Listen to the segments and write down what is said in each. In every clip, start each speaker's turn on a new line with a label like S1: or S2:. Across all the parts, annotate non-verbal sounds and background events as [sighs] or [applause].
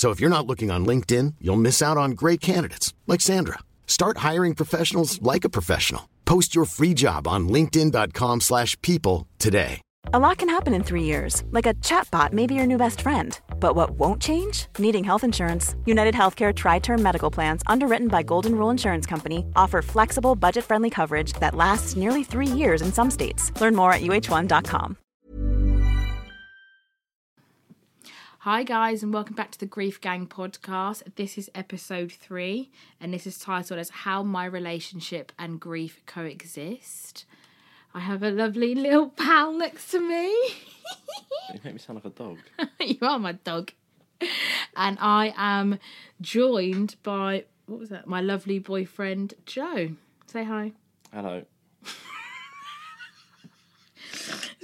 S1: So if you're not looking on LinkedIn, you'll miss out on great candidates like Sandra. Start hiring professionals like a professional. Post your free job on linkedin.com/people today.
S2: A lot can happen in three years, like a chatbot may be your new best friend. But what won't change? Needing health insurance. United Healthcare Tri Term Medical Plans, underwritten by Golden Rule Insurance Company, offer flexible, budget friendly coverage that lasts nearly three years in some states. Learn more at uh1.com.
S3: Hi, guys, and welcome back to the Grief Gang podcast. This is episode three, and this is titled as How My Relationship and Grief Coexist. I have a lovely little pal next to me.
S4: You make me sound like a dog. [laughs]
S3: you are my dog. And I am joined by, what was that? My lovely boyfriend, Joe. Say hi.
S4: Hello.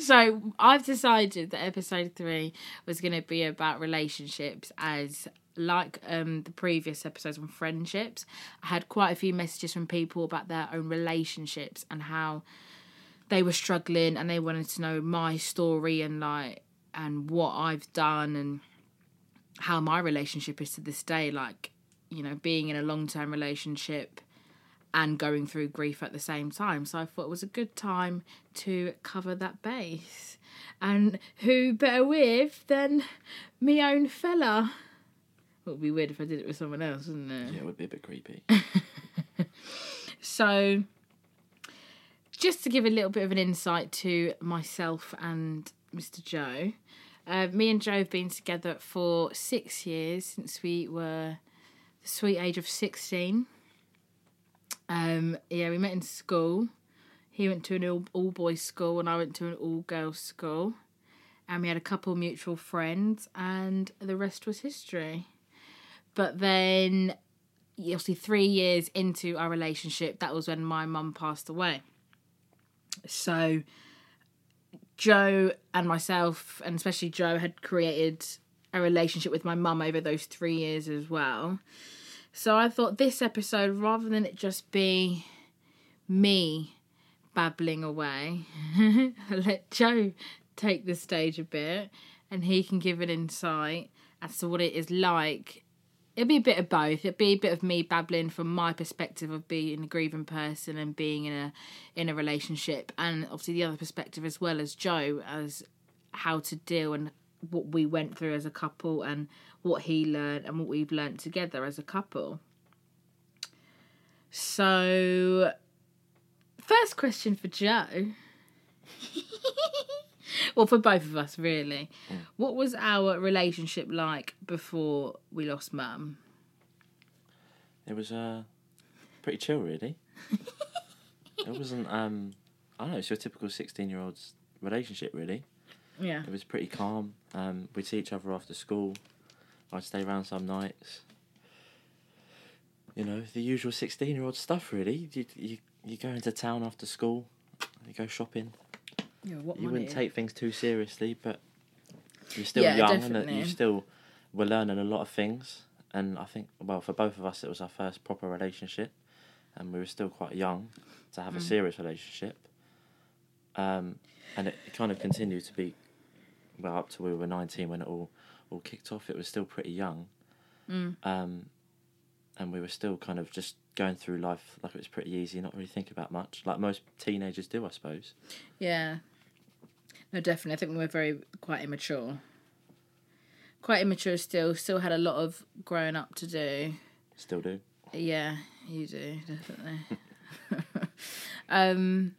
S3: So I've decided that episode three was going to be about relationships as like um the previous episodes on friendships. I had quite a few messages from people about their own relationships and how they were struggling and they wanted to know my story and like and what i've done and how my relationship is to this day. Like you know being in a long-term relationship and going through grief at the same time. So I thought it was a good time to cover that base. And who better with than me own fella? It would be weird if I did it with someone else, wouldn't it?
S4: Yeah, it would be a bit creepy. [laughs]
S3: So, just to give a little bit of an insight to myself and Mr. Joe, uh, me and Joe have been together for six years since we were the sweet age of 16. Um, yeah, we met in school. He went to an all, all boys school and I went to an all girls school. And we had a couple mutual friends, and the rest was history. But then, obviously, three years into our relationship, that was when my mum passed away. So, Joe and myself, and especially Joe, had created a relationship with my mum over those three years as well. So I thought this episode, rather than it just be me babbling away, [laughs] let Joe take the stage a bit and he can give an insight as to what it is like. It'll be a bit of both. It'll be a bit of me babbling from my perspective of being a grieving person and being in a in a relationship, and obviously the other perspective as well as Joe as how to deal and what we went through as a couple and what he learned and what we've learned together as a couple. So, first question for Joe. [laughs] well, for both of us, really. What was our relationship like before we lost mum?
S4: It was uh, pretty chill, really. [laughs] it wasn't. Um, I don't know. It's your typical sixteen-year-old's relationship, really.
S3: Yeah.
S4: It was pretty calm. Um, we'd see each other after school. I'd stay around some nights. You know, the usual sixteen-year-old stuff, really. You you you go into town after school. You go shopping.
S3: Yeah, what
S4: You
S3: money?
S4: wouldn't take things too seriously, but you're still
S3: Yeah,
S4: young and
S3: definitely.
S4: you still were learning a lot of things. And I think, well, for both of us, it was our first proper relationship, and we were still quite young to
S3: Mm.
S4: have a serious relationship. Um, and it kind of continued to be, well, up to we were nineteen when it all all kicked off. It was still pretty young,
S3: Mm.
S4: um, and we were still kind of just going through life like it was pretty easy, not really thinking about much, like most teenagers do, I suppose.
S3: Yeah. No, definitely. I think we were very quite immature. Quite immature still. Still had a lot of growing up to do.
S4: Still do.
S3: Yeah, you do definitely. [laughs] um,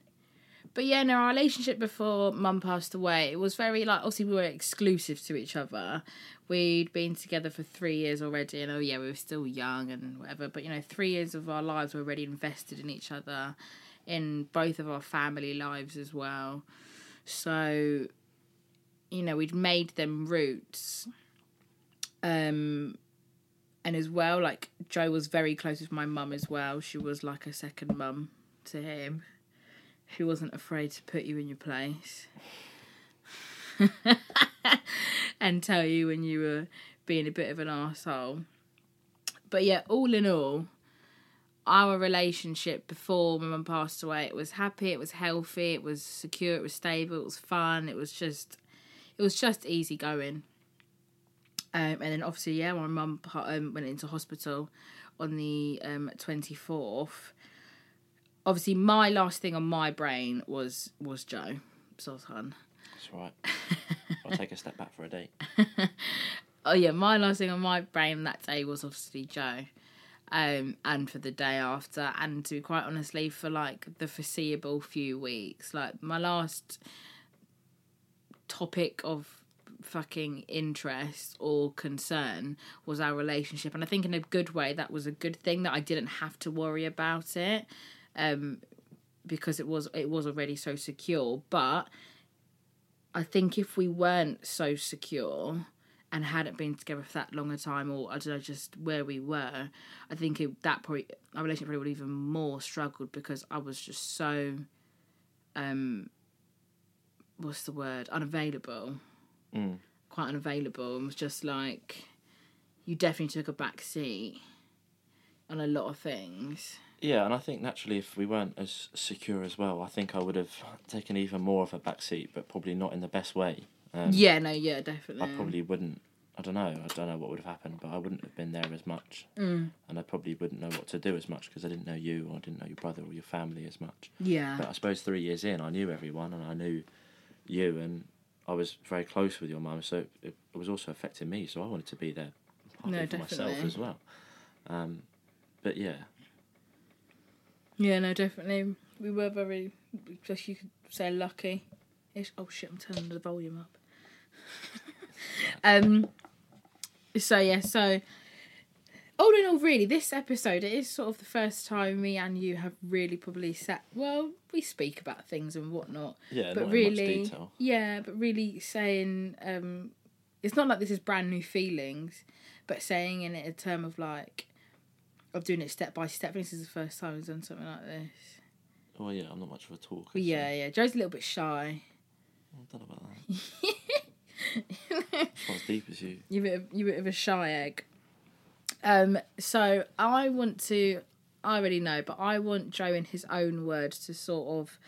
S3: but yeah, no, our relationship before mum passed away, it was very like obviously we were exclusive to each other. We'd been together for three years already, and oh yeah, we were still young and whatever. But you know, three years of our lives were already invested in each other, in both of our family lives as well. So, you know, we'd made them roots. Um, and as well, like Joe was very close with my mum as well. She was like a second mum to him. She wasn't afraid to put you in your place [laughs] and tell you when you were being a bit of an asshole. But yeah, all in all, our relationship before my mum passed away, it was happy, it was healthy, it was secure, it was stable, it was fun, it was just, it was just easy going. Um, and then obviously, yeah, my mum um, went into hospital on the um, 24th. Obviously, my last thing on my brain was was Joe Sultan.
S4: That's right. I'll take a step back for a date. [laughs]
S3: Oh yeah, my last thing on my brain that day was obviously Joe. Um, and for the day after, and to be quite honestly, for like the foreseeable few weeks, like my last topic of fucking interest or concern was our relationship, and I think in a good way that was a good thing that I didn't have to worry about it, um, because it was it was already so secure. But I think if we weren't so secure and hadn't been together for that long a time, or I don't know, just where we were, I think it, that probably our relationship probably would have even more struggled because I was just so, um, what's the word, unavailable,
S4: Mm.
S3: quite unavailable, and was just like, you definitely took a back seat on a lot of things.
S4: Yeah, and I think naturally, if we weren't as secure as well, I think I would have taken even more of a backseat, but probably not in the best way. Um,
S3: Yeah, no, yeah, definitely.
S4: I probably wouldn't. I don't know. I don't know what would have happened, but I wouldn't have been there as much,
S3: Mm.
S4: and I probably wouldn't know what to do as much because I didn't know you, or I didn't know your brother or your family as much.
S3: Yeah.
S4: But I suppose three years in, I knew everyone, and I knew you, and I was very close with your mum, so it, it was also affecting me. So I wanted to be there, partly
S3: No,
S4: for myself
S3: definitely.
S4: as well. Um, but yeah,
S3: Yeah, no, definitely. We were very, just you could say lucky. Oh shit! I'm turning the volume up. [laughs] um. So yeah, so all in all, really, this episode it is sort of the first time me and you have really probably sat. Well, we speak about things and whatnot,
S4: yeah,
S3: but really,
S4: in much detail.
S3: yeah, but really saying, um, it's not like this is brand new feelings, but saying in it a term of like, of doing it step by step. This is the first time we've done something like this.
S4: Oh yeah, I'm not much of a talker.
S3: But
S4: so
S3: yeah, yeah. Joe's a little bit shy.
S4: I don't know about that. [laughs] Not as deep as you.
S3: You're bit of, you're bit of a shy egg. Um, so I want to. I already know, but I want Joe, in his own words, to sort of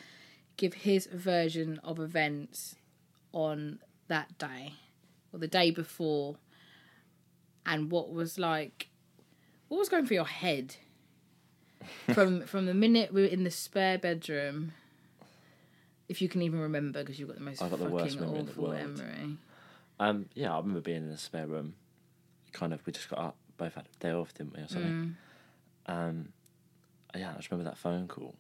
S3: give his version of events on that day or the day before, and what was like. What was going through your head from [laughs] from the minute we were in the spare bedroom? If you can even remember, because you've got the most
S4: I've got the
S3: fucking
S4: worst memory in the
S3: awful
S4: world.
S3: memory.
S4: Um, yeah, I remember being in a spare room. Kind of, we just got up, both had a day off, didn't we, or something. Um, yeah, I just remember that phone call.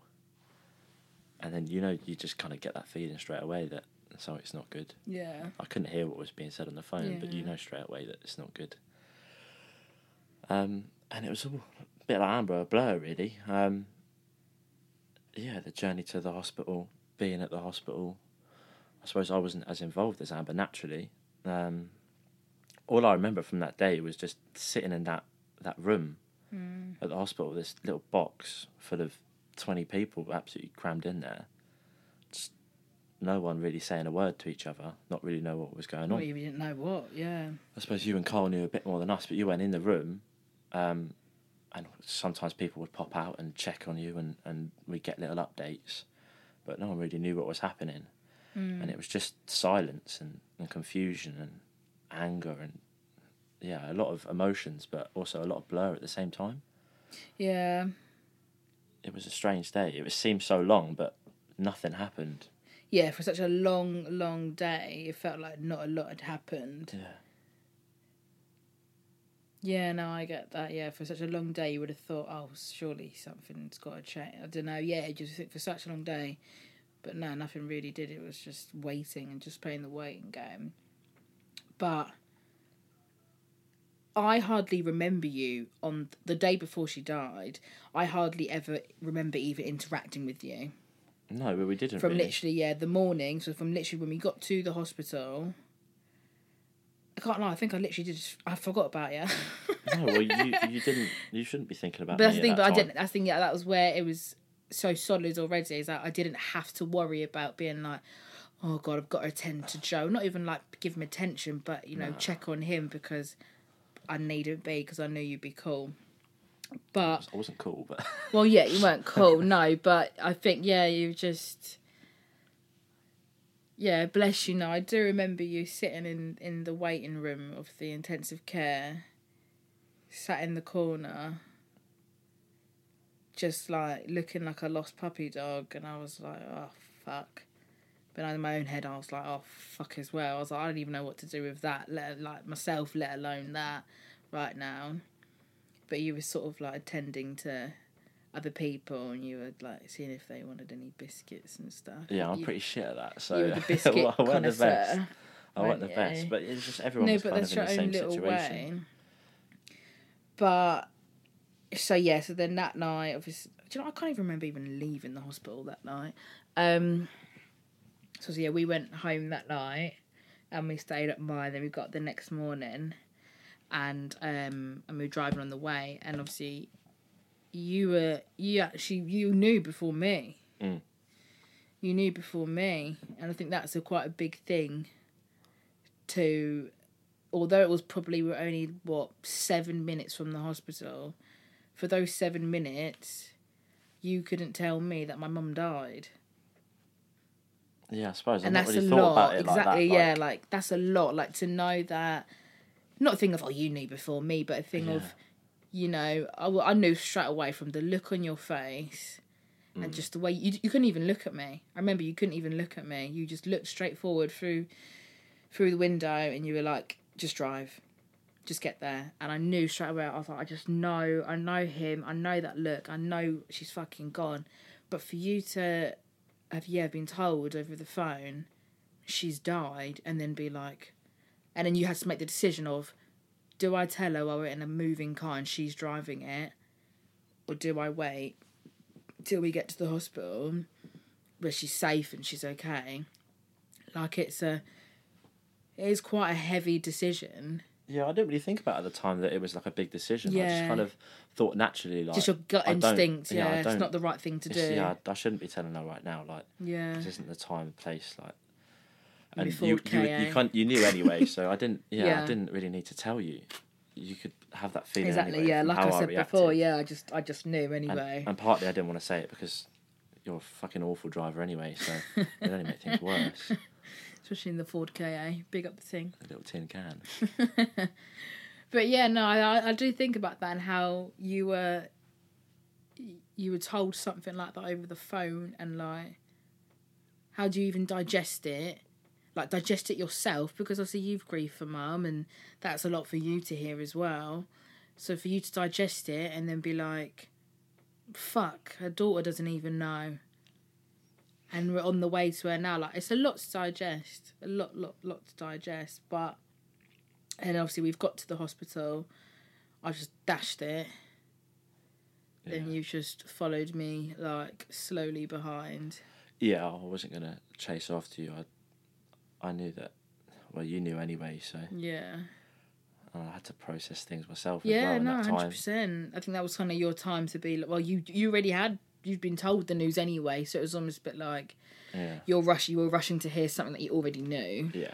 S4: And then you know, you just kind of get that feeling straight away that something's not good.
S3: Yeah.
S4: I couldn't hear what was being said on the phone, but you
S3: Yeah.
S4: know straight away that it's not good. Um, and it was all a bit like Amber, a blur really. Um, yeah, the journey to the hospital, being at the hospital. I suppose I wasn't as involved as Amber naturally. Um, all I remember from that day was just sitting in that, that room at the hospital, this little box full of 20 people absolutely crammed in there. Just no one really saying a word to each other, not really know what was going on.
S3: Well, you didn't know what, yeah.
S4: I suppose you and Carl knew a bit more than us, but you went in the room, um, and sometimes people would pop out and check on you, and, and we get little updates, but no one really knew what was happening, and it was just silence and, and confusion and anger and yeah, a lot of emotions, but also a lot of blur at the same time.
S3: Yeah.
S4: It was a strange day. It seemed so long, but nothing happened.
S3: Yeah, for such a long, long day, it felt like not a lot had happened.
S4: Yeah.
S3: Yeah, no, I get that. Yeah, for such a long day, you would have thought, oh, surely something's got to change. I don't know. Yeah, just for such a long day, But no, nothing really did. It was just waiting and just playing the waiting game. But I hardly remember you on the day before she died. I hardly ever remember even interacting with you.
S4: No, but we didn't.
S3: From
S4: really.
S3: literally, yeah, the morning. So from literally when we got to the hospital. I can't lie. I think I literally did. I forgot about you.
S4: No, well, you [laughs] you didn't. You shouldn't be thinking about.
S3: But that's
S4: me
S3: the thing.
S4: at
S3: But
S4: that
S3: I didn't. I think yeah, that was where it was so solid already. Is that I didn't have to worry about being like, oh god, I've got to attend to Joe. Not even like give him attention, but you know, check on him because I needed be because I knew you'd be cool. But
S4: I wasn't cool, but
S3: well, yeah, you weren't cool, [laughs] no. But I think yeah, you just. Yeah, bless you. No, I do remember you sitting in in the waiting room of the intensive care, sat in the corner, just like looking like a lost puppy dog, and I was like, oh fuck. But in my own head, I was like, oh fuck as well. I was like, I don't even know what to do with that, let like myself, let alone that, right now. But you were sort of like attending to other people, and you were like seeing if they wanted any biscuits and stuff.
S4: yeah, I'm
S3: You-
S4: pretty shit at that. So
S3: you were the [laughs] biscuit
S4: I weren't the best. I weren't the
S3: weren't
S4: best, but it's just everyone
S3: no,
S4: was kind of in the same situation.
S3: way. But so yeah, so then that night, obviously, do you know? I can't even remember even leaving the hospital that night. Um, so, so yeah, we went home that night, and we stayed at mine. Then we got the next morning, and um, and we were driving on the way, and obviously, you were you actually you knew before me.
S4: Mm.
S3: You knew before me, and I think that's a quite a big thing. To, although it was probably we were only what seven minutes from the hospital, for those seven minutes, you couldn't tell me that my mum died
S4: Yeah, I suppose. I've
S3: and
S4: not
S3: that's
S4: really
S3: a
S4: thought
S3: lot.
S4: about it
S3: exactly,
S4: like that.
S3: yeah.
S4: like-
S3: Like that's a lot. Like to know that, not a thing of oh you knew before me, but a thing of, you know, I knew straight away from the look on your face,
S4: Mm.
S3: and just the way you you couldn't even look at me. I remember you couldn't even look at me. You just looked straight forward through, through the window, and you were like, just drive. Just get there, and I knew straight away. I was like, I just know, I know him, I know that look, I know she's fucking gone. But for you to have yeah been told over the phone she's died and then be like and then you had to make the decision of do I tell her while we're in a moving car and she's driving it or do I wait till we get to the hospital where she's safe and she's okay like it's a it is quite a heavy decision
S4: Yeah, I didn't really think about at the time that it was like a big decision. Yeah. I just kind of thought naturally, like
S3: just your gut instinct yeah,
S4: I
S3: it's
S4: don't-
S3: the right thing to do
S4: Yeah, I, I shouldn't be telling her right now. Like,
S3: yeah
S4: this isn't the time and place. Like, and you you, you, can't, you knew anyway, so I didn't. Yeah, [laughs]
S3: Yeah.
S4: I didn't really need to tell you. You could have that feeling.
S3: exactly
S4: anyway
S3: yeah like I said
S4: reacted.
S3: before yeah I just I just knew
S4: And,
S3: anyway
S4: and partly I didn't want to say it because you're a fucking awful driver anyway, so [laughs] it only make things worse. [laughs]
S3: especially in the Ford KA big up the thing
S4: A little tin can.
S3: But yeah, no, I I do think about that and how you were you were told something like that over the phone and like how do you even digest it? Like digest it yourself because obviously you've grieved for mum and that's a lot for you to hear as well. So for you to digest it and then be like, fuck, her daughter doesn't even know. And we're on the way to her now. Like it's a lot to digest. A lot, lot, lot to digest. But and obviously we've got to the hospital. I just dashed it. Then
S4: Yeah.
S3: you just followed me like slowly behind.
S4: Yeah, I wasn't gonna chase after you. I, I knew that. Well, you knew anyway, so
S3: Yeah.
S4: and I had to process things myself as
S3: Yeah,
S4: well in
S3: no, hundred percent. I think that was kind of your time to be like. Well, you you already had you'd been told the news anyway, so it was almost a bit like
S4: Yeah,
S3: you're rush you were rushing to hear something that you already knew.
S4: yeah.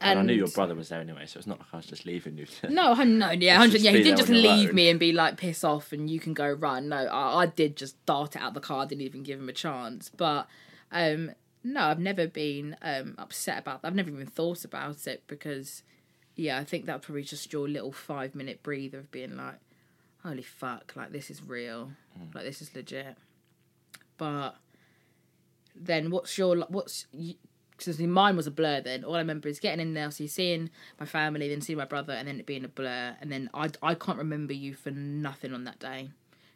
S4: And, I knew your brother was there anyway, so it's not like I was just leaving you. [laughs]
S3: No, no, yeah, [laughs] hundred. Yeah, he didn't just leave me and be like piss off and you can go run. No, I, I did just dart it out of the car. I Didn't even give him a chance. But um, no, I've never been um upset about that. I've never even thought about it because yeah, I think that probably just your little five minute breather of being like, holy fuck, like this is real,
S4: Hmm.
S3: like this is legit. But then what's your what's because mine was a blur then all i remember is getting in there so seeing my family then seeing my brother and then it being a blur and then i, I can't remember you for nothing on that day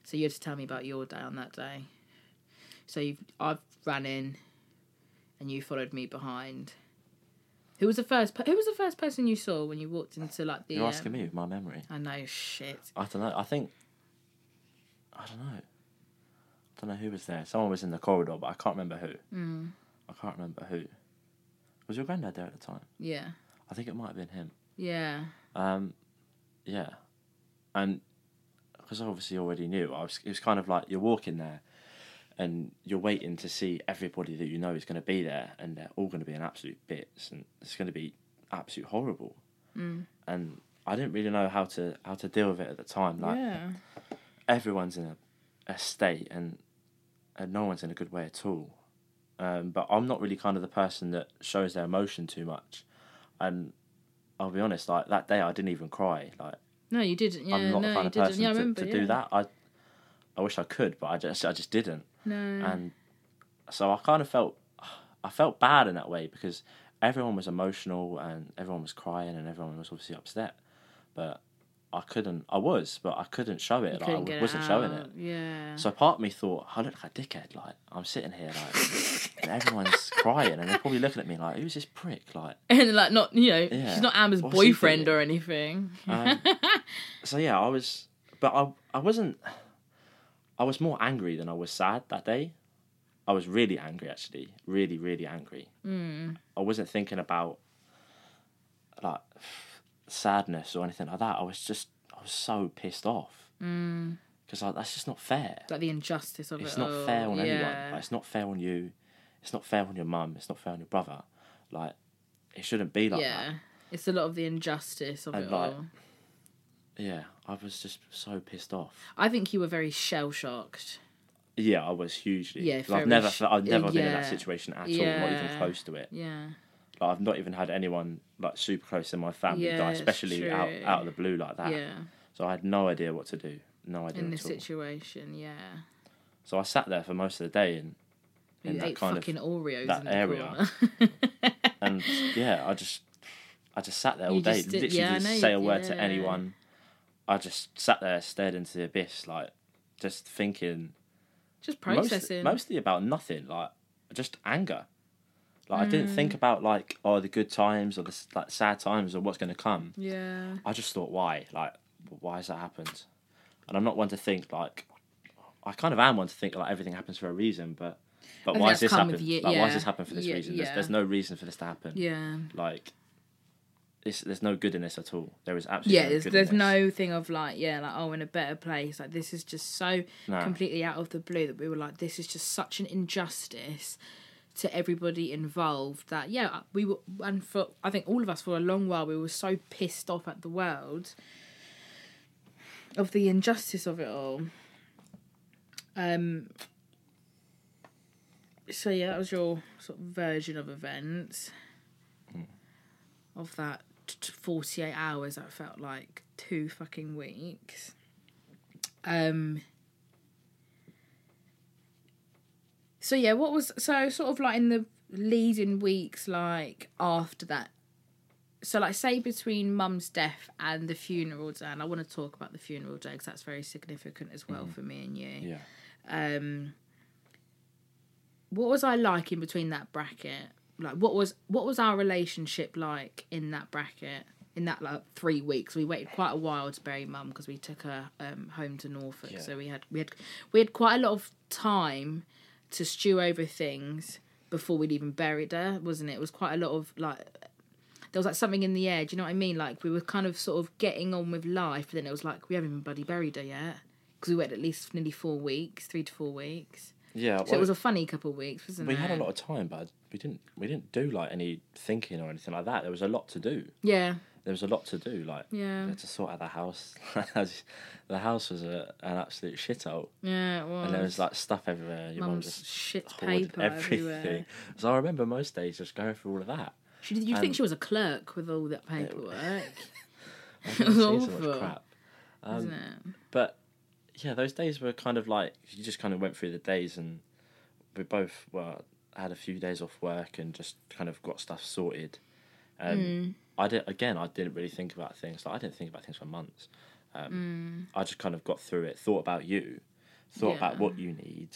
S3: so you have to tell me about your day on that day so you've i've ran in, and you followed me behind. Who was the first? Per- who was the first person you saw when you walked into like the?
S4: You're asking
S3: um,
S4: me with my memory.
S3: I know shit.
S4: I don't know. I think. I don't know. I don't know who was there. Someone was in the corridor, but I can't remember who.
S3: Mm.
S4: I can't remember who. Was your granddad there at the time?
S3: Yeah,
S4: I think it might have been him.
S3: yeah,
S4: Um, yeah, and because I obviously already knew, I was. It was kind of like you're walking there, and you're waiting to see everybody that you know is going to be there, and they're all going to be in absolute bits, and it's going to be absolute horrible.
S3: Mm.
S4: And I didn't really know how to how to deal with it at the time. Like
S3: yeah.
S4: everyone's in a, a state, and and no one's in a good way at all. Um, but I'm not really kind of the person that shows their emotion too much, and I'll be honest, like that day I didn't even cry. Like
S3: No, you didn't. Yeah,
S4: I'm not
S3: no,
S4: the kind of person
S3: Yeah, I
S4: to, to do that. I I wish I could, but I just I just didn't.
S3: No.
S4: And so I kind of felt I felt bad in that way because everyone was emotional and everyone was crying and everyone was obviously upset, but I couldn't. I was, but I couldn't show it. Like,
S3: couldn't
S4: I wasn't
S3: it
S4: showing it.
S3: Yeah.
S4: So part of me thought, I look like a dickhead. Like I'm sitting here, like [laughs] and everyone's crying, and they're probably looking at me like, "Who's this prick?" Like, [laughs]
S3: and like not you know
S4: Yeah.
S3: she's not Amber's boyfriend or anything.
S4: um, [laughs] so yeah, I was, but I I wasn't. I was more angry than I was sad that day. I was really angry, actually, really, really angry. Mm. I wasn't thinking about like sadness or anything like that. I was just, I was so pissed off because like, that's just not fair.
S3: like the injustice of
S4: It's
S3: it.
S4: It's not
S3: all.
S4: fair on anyone. Like, it's not fair on you. It's not fair on your mum. It's not fair on your brother. Like, it shouldn't be like that.
S3: yeah.
S4: that.
S3: It's a lot of the injustice of
S4: And,
S3: it
S4: like,
S3: all.
S4: Yeah, I was just so pissed off.
S3: I think you were very shell shocked.
S4: Yeah, I was hugely.
S3: Yeah,
S4: Like, I've never,
S3: sh-
S4: I've never been in that situation at all. Not even
S3: Yeah.
S4: close to it.
S3: Yeah.
S4: Like, I've not even had anyone like super close in my family
S3: Yeah,
S4: die, especially out out of the blue like that.
S3: Yeah.
S4: So I had no idea what to do. No idea
S3: In this
S4: all.
S3: situation, yeah.
S4: So I sat there for most of the day and in
S3: You
S4: that
S3: ate
S4: kind
S3: fucking
S4: of
S3: Oreos
S4: that
S3: in the
S4: area. and yeah, I just I just sat there all
S3: You
S4: day,
S3: did-
S4: literally
S3: yeah,
S4: didn't say a word to anyone. I just sat there, stared into the abyss, like just thinking
S3: Just
S4: most-
S3: processing.
S4: mostly about nothing, like just anger. Like I didn't
S3: Mm.
S4: think about like oh the good times or the like sad times or what's going to come.
S3: Yeah.
S4: I just thought why, like why has that happened? And I'm not one to think like I kind of am one to think like everything happens for a reason, but but why has this happened? like why
S3: yeah.
S4: has this happened for this
S3: Yeah,
S4: reason? There's, there's no reason for this to happen.
S3: Yeah.
S4: Like it's, there's no good in this at all. There is absolutely
S3: Yeah,
S4: no
S3: there's,
S4: good
S3: there's
S4: in this.
S3: no thing of like, yeah, like, oh, in a better place. Like, this is just so completely out of the blue that we were like, this is just such an injustice to everybody involved that, yeah, we were, and for, I think all of us for a long while, we were so pissed off at the world of the injustice of it all. Um, so, yeah, that was your sort of version of events of that 48 hours that felt like two fucking weeks. Um so yeah what was so sort of like in the leading weeks like after that so like say between mum's death and the funeral day and i want to talk about the funeral day because that's very significant as well for me and you.
S4: Yeah.
S3: um what was i like in between that bracket like what was what was our relationship like in that bracket in that like three weeks? We waited quite a while to bury mum because we took her um home to norfolk.
S4: Yeah.
S3: so we had we had we had quite a lot of time to stew over things before we'd even buried her wasn't it? It was quite a lot of like there was like something in the air. Do you know what i mean? Like we were kind of sort of getting on with life but then it was like we haven't even bloody buried her yet because we waited at least nearly four weeks three to four weeks
S4: Yeah.
S3: so
S4: well,
S3: it was a funny couple of weeks, wasn't
S4: we
S3: it?
S4: We had a lot of time, but we didn't we didn't do like any thinking or anything like that. There was a lot to do.
S3: Yeah,
S4: There was a lot to do. Like
S3: Yeah.
S4: we had to sort out the house. [laughs] the house was a, an absolute shit shithole.
S3: yeah, it was.
S4: And there was like stuff everywhere. Your mum just
S3: shit paper [laughs]
S4: everything.
S3: everywhere.
S4: So I remember most days just going through all of that.
S3: She did. You
S4: and-
S3: think she was a clerk with all that paperwork, [laughs] It was
S4: seen so
S3: awful.
S4: much crap. Um,
S3: isn't it?
S4: But yeah, those days were kind of like you just kind of went through the days, and we both well had a few days off work and just kind of got stuff sorted. Um,
S3: Hmm.
S4: I did again. I didn't really think about things. Like I didn't think about things for months. Um, I just kind of got through it. Thought about you, thought about
S3: Hmm.
S4: What you need,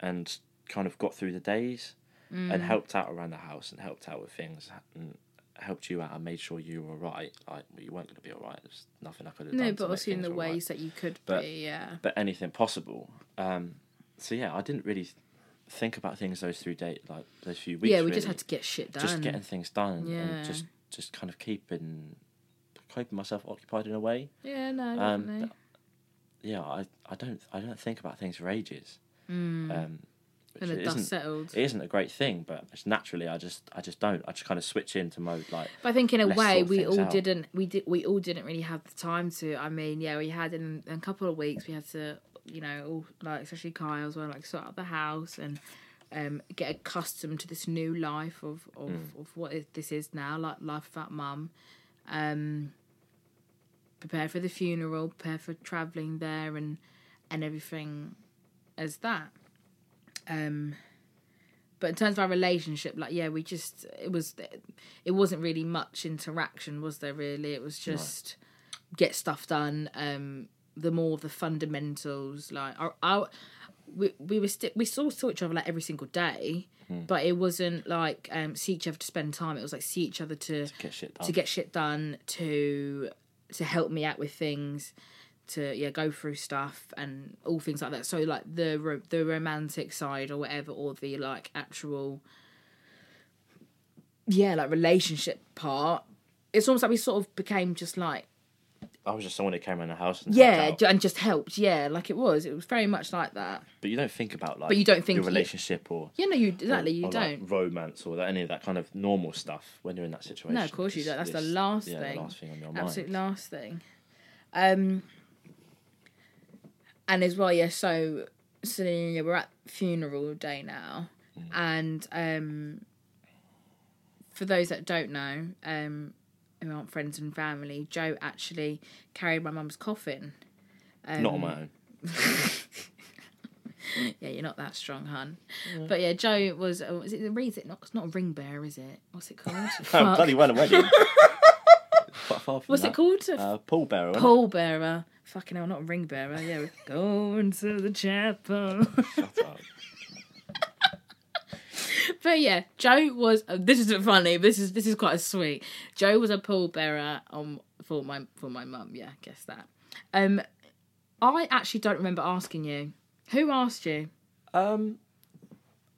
S4: and kind of got through the days
S3: Mm.
S4: and helped out around the house and helped out with things and helped you out and made sure you were right. Like well, you weren't going to be all right. There's nothing I could have done.
S3: No, but also in the
S4: all right.
S3: ways that you could
S4: But-
S3: be. Yeah.
S4: but anything possible. Um, so yeah, I didn't really think about things those three days, like those few weeks.
S3: yeah, we
S4: really.
S3: just had to get shit done.
S4: just getting things done
S3: Yeah.
S4: and just just kind of keeping keeping myself occupied in a way.
S3: Yeah, no,
S4: Um,
S3: definitely.
S4: but- Yeah, I, I don't I don't think about things for ages. Um,
S3: the dust settled.
S4: It isn't a great thing, but it's naturally I just I just don't. I just kind of switch into mode like
S3: But I think in a way we all
S4: out.
S3: didn't we did we all didn't really have the time to. I mean, yeah, we had in, in a couple of weeks we had to you know all like especially Kyle as well like sort out the house and um, get accustomed to this new life of of,
S4: Hmm.
S3: of what it, this is now like life without mum. Um, prepare for the funeral, prepare for traveling there and and everything as that. Um, but in terms of our relationship, like yeah, we just it was it wasn't really much interaction, was there? Really, it was just get stuff done. Um, the more the fundamentals, like our, our we we were sti- we saw saw each other like every single day, but it wasn't like um see each other to spend time. It was like see each other to
S4: get shit done.
S3: to get shit done to to help me out with things to yeah go through stuff and all things like that so like the ro- the romantic side or whatever or the like actual yeah like relationship part it's almost like we sort of became just like
S4: I was just someone who came around the house and
S3: yeah and just helped yeah like it was it was very much like that
S4: but you don't think about like
S3: But you don't think
S4: your
S3: you-
S4: relationship or
S3: yeah no you exactly you
S4: or,
S3: don't
S4: like, romance or that, any of that kind of normal stuff when you're in that situation.
S3: No, of course you don't. That's the last
S4: yeah,
S3: thing.
S4: The last thing on your mind.
S3: Absolute
S4: mind.
S3: last thing. Um, and as well, yeah. So, yeah, we're at funeral day now, and um, for those that don't know, um, who aren't friends and family, Joe actually carried my mum's coffin. Um,
S4: Not on my own. [laughs]
S3: Yeah, you're not that strong, hun. But yeah, Joe was. Uh, is it the wreath? It not. It's not a ring bearer, is it? What's it called? [laughs]
S4: Oh,
S3: Fuck.
S4: bloody well a wedding. Quite far from
S3: What's
S4: that.
S3: it called?
S4: Uh, pall bearer. wasn't
S3: bearer. Fucking hell, not ring bearer. Yeah, we're going to the chapel.
S4: Shut up. [laughs]
S3: but yeah, Joe was. Uh, this isn't funny. This is this is quite sweet. Joe was a pole bearer um for my for my mum. Yeah, guess that. Um, I actually don't remember asking you. Who asked you?
S4: Um,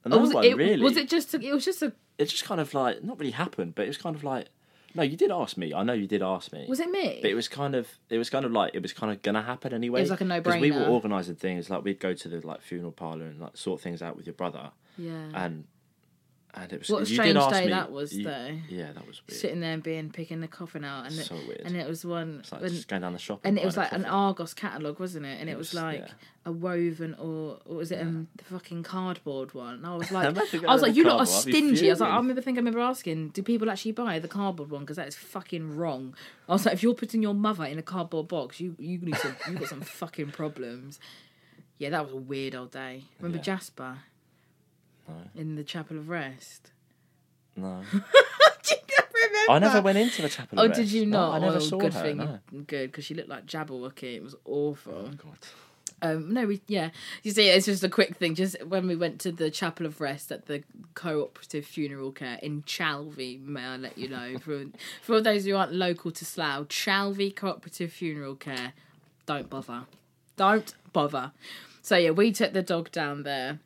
S4: no
S3: was
S4: one
S3: it,
S4: really.
S3: Was it just? A, it was just a.
S4: It just kind of like not really happened, but it was kind of like. No, you did ask me. I know you did ask me.
S3: Was it me?
S4: But it was kind of, it was kind of like, it was kind of gonna happen anyway.
S3: It was like a
S4: Because we were organising things, like we'd go to the like funeral parlour and like sort things out with your brother,
S3: yeah.
S4: and and it was.
S3: What a strange day
S4: me,
S3: that was,
S4: you-
S3: though.
S4: Yeah, that was weird.
S3: Sitting there and being picking the coffin out, and
S4: So
S3: it,
S4: weird.
S3: and it was one.
S4: It's like
S3: when-
S4: just going down the shop.
S3: and it was like an. Argos catalogue, wasn't it? And it,
S4: It
S3: was,
S4: was-
S3: like
S4: yeah.
S3: a woven or or was it um, the fucking cardboard one? And I was [laughs] like, I was like, you lot are
S4: cardboard, I'd be
S3: stingy. I was like, I remember think I remember asking, do people actually buy the cardboard one? Because that is fucking wrong. I was like, if you're putting your mother in a cardboard box, you you need some, you got some [laughs] fucking problems. Yeah, that was a weird old day. Remember
S4: Yeah.
S3: Jasper
S4: No.
S3: in the Chapel of Rest?
S4: No, [laughs]
S3: Do you remember?
S4: I never went into the chapel.
S3: Oh,
S4: of
S3: did you
S4: No,
S3: not?
S4: I never
S3: oh,
S4: saw
S3: good
S4: her.
S3: thing.
S4: No.
S3: Good, because she looked like Jabberwocky. It was awful.
S4: Oh God.
S3: Um, no, we yeah. You see, it's just a quick thing. Just when we went to the Chapel of Rest at the Cooperative Funeral Care in Chalvey, may I let you know [laughs] for for those who aren't local to Slough, Chalvey Cooperative Funeral Care. Don't bother, don't bother. So yeah, we took the dog down there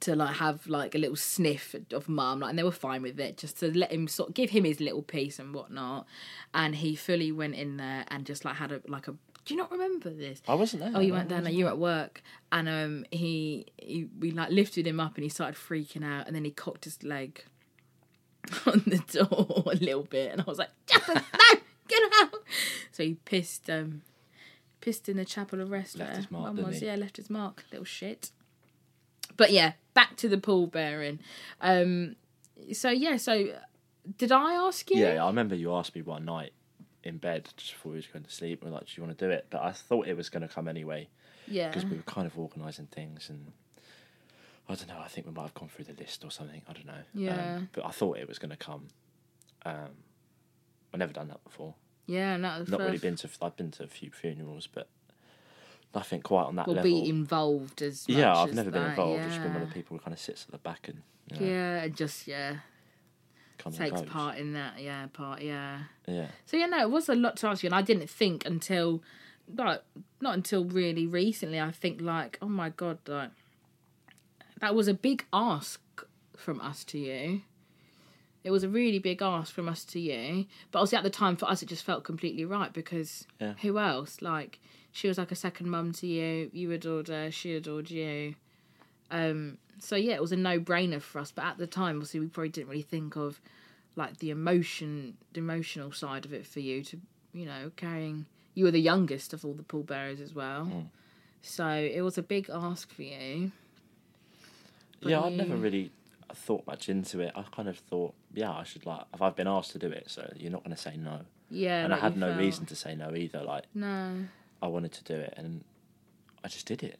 S3: to like have like a little sniff of mum, like, and they were fine with it, just to let him sort give him his little piece and whatnot. And he fully went in there and just like had a like a. Do you not remember this?
S4: I wasn't there.
S3: Oh, you
S4: no,
S3: down there.
S4: wasn't
S3: You were at work, and um, he, he we like lifted him up, and he started freaking out, and then he cocked his leg [laughs] on the door [laughs] a little bit, and I was like, "Jasper, no, get out!" So he pissed, um, pissed in the chapel of rest.
S4: Left
S3: there.
S4: his mark,
S3: Mum was,
S4: he?
S3: yeah, left his mark, little shit. But yeah, back to the pall bearing. Um, so yeah, so did I ask you?
S4: Yeah, I remember you asked me one night in bed just before we was going to sleep. We were like, "Do you want to do it?" But I thought it was going to come anyway
S3: yeah.
S4: because we were kind of organising things and. I don't know. I think we might have gone through the list or something. I don't know.
S3: Yeah.
S4: Um, but I thought it was going to come. Um, I've never done that before.
S3: yeah, was
S4: Not really been to. I've been to a few funerals, but nothing quite on that
S3: Or
S4: level.
S3: be involved as much
S4: yeah, I've
S3: as
S4: never been
S3: that,
S4: involved. I've just been one of the people who kind of sits at the back and you know,
S3: Yeah, and just yeah
S4: comes
S3: takes part in that. Yeah, part. Yeah.
S4: Yeah,
S3: So yeah, no, it was a lot to ask you, and I didn't think until, like, not until really recently. I think like, oh my god, like, that was a big ask from us to you. It was a really big ask from us to you, but obviously at the time for us it just felt completely right because
S4: Yeah.
S3: who else? Like, she was like a second mum to you. You adored her. She adored you. Um, so yeah, it was a no-brainer for us. But at the time, obviously, we probably didn't really think of like the emotion, the emotional side of it for you to, you know, carrying. You were the youngest of all the pallbearers as well,
S4: Mm.
S3: so it was a big ask for you. But
S4: yeah. I'd never really thought much into it. I kind of thought, yeah, I should like if I've been asked to do it, so you're not going to say no.
S3: Yeah,
S4: and I had no
S3: felt-
S4: reason to say no either. Like
S3: No,
S4: I wanted to do it, and I just did it.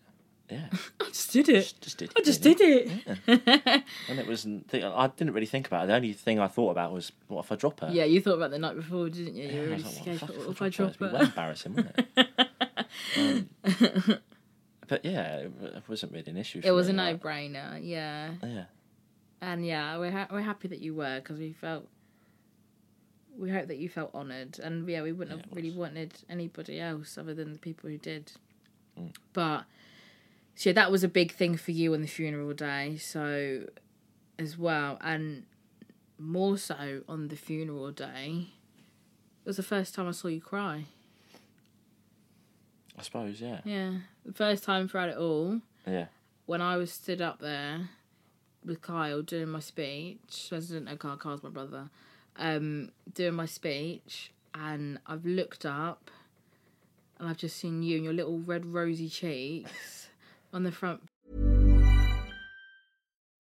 S4: Yeah, [laughs]
S3: I just did it.
S4: just, just did.
S3: I just
S4: really.
S3: did it. [laughs]
S4: And it was. I didn't really think about it. The only thing I thought about was, what if I drop her?
S3: Yeah, you thought about the night before, didn't you? You
S4: Yeah,
S3: were really
S4: like,
S3: scared. What if
S4: I
S3: I
S4: drop her? It'd be
S3: her?
S4: well embarrassing, wouldn't it? [laughs] Um, but yeah, it it wasn't really an issue.
S3: It was a
S4: me, like-
S3: no-brainer. Yeah.
S4: Yeah,
S3: And yeah, we're ha- we're happy that you were because we felt we hope that you felt honoured, and yeah, we wouldn't
S4: Yeah,
S3: have really wanted anybody else other than the people who did.
S4: Mm.
S3: But so yeah, that was a big thing for you on the funeral day, so as well, and more so on the funeral day. It was the first time I saw you cry.
S4: I suppose. Yeah,
S3: Yeah, the first time throughout it all.
S4: yeah,
S3: when I was stood up there with Kyle doing my speech, President Kyle, Kyle's my brother, um, doing my speech, and I've looked up and I've just seen you and your little red rosy cheeks on the front.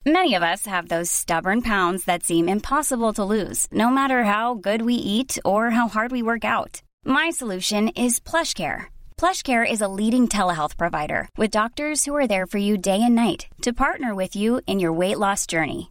S5: Many of us have those stubborn pounds that seem impossible to lose, no matter how good we eat or how hard we work out. My solution is PlushCare. PlushCare is a leading telehealth provider with doctors who are there for you day and night to partner with you in your weight loss journey.